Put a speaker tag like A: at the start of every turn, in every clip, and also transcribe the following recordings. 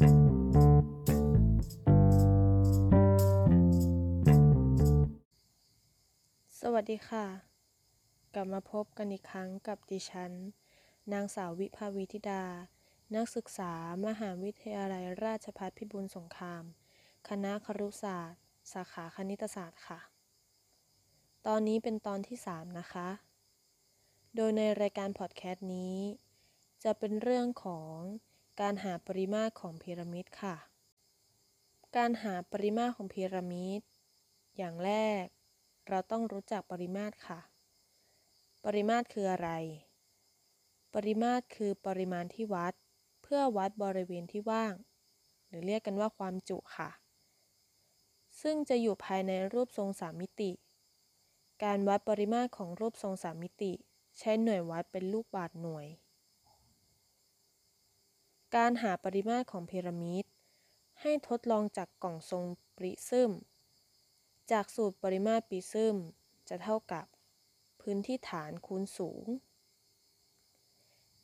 A: สวัสดีค่ะ กลับมาพบกันอีกครั้งกับดิฉัน นางสาววิภาวีธิดา นักศึกษามหาวิทยาลัยราชภัฏพิบูลสงคราม คณะครุศาสตร์ สาขาคณิตศาสตร์ค่ะ ตอนนี้เป็นตอนที่ 3 นะคะ โดยในรายการพอดแคสต์นี้ จะเป็นเรื่องของ การหาปริมาตรของพีระมิดค่ะ การหาปริมาตรของพีระมิด อย่างแรก เราต้องรู้จักปริมาตรค่ะ ปริมาตรคืออะไร ปริมาตรคือปริมาณที่วัด เพื่อวัดบริเวณที่ว่าง หรือเรียกกันว่าความจุค่ะ ซึ่งจะอยู่ภายในรูปทรงสามมิติ การวัดปริมาตรของรูปทรงสามมิติ ใช้หน่วยวัดเป็นลูกบาศก์หน่วย การหาปริมาตรของพีระมิด ให้ทดลองจากกล่องทรงปริซึม จากสูตรปริมาตรปริซึมจะเท่ากับพื้นที่ฐานคูณสูง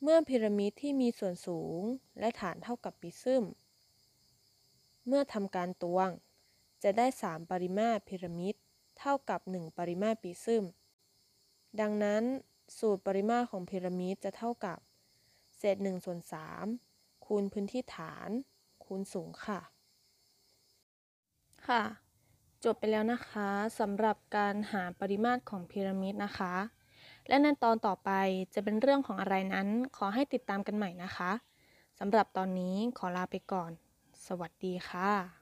A: เมื่อพีระมิดที่มีส่วนสูงและฐานเท่ากับปริซึม เมื่อทำการตวง จะได้ 3 ปริมาตรพีระมิดเท่ากับ 1 ปริมาตรปริซึม ดังนั้น สูตรปริมาตรของพีระมิดจะเท่ากับ เศษ1ส่วน3 คูณพื้นที่ฐาน คูณสูงค่ะ ค่ะ จบไปแล้วนะคะสำหรับการหาปริมาตรของพีระมิดนะคะ และในตอนต่อไปจะเป็นเรื่องของอะไรนั้น ขอให้ติดตามกันใหม่นะคะสำหรับตอนนี้ขอลาไปก่อน สวัสดีค่ะ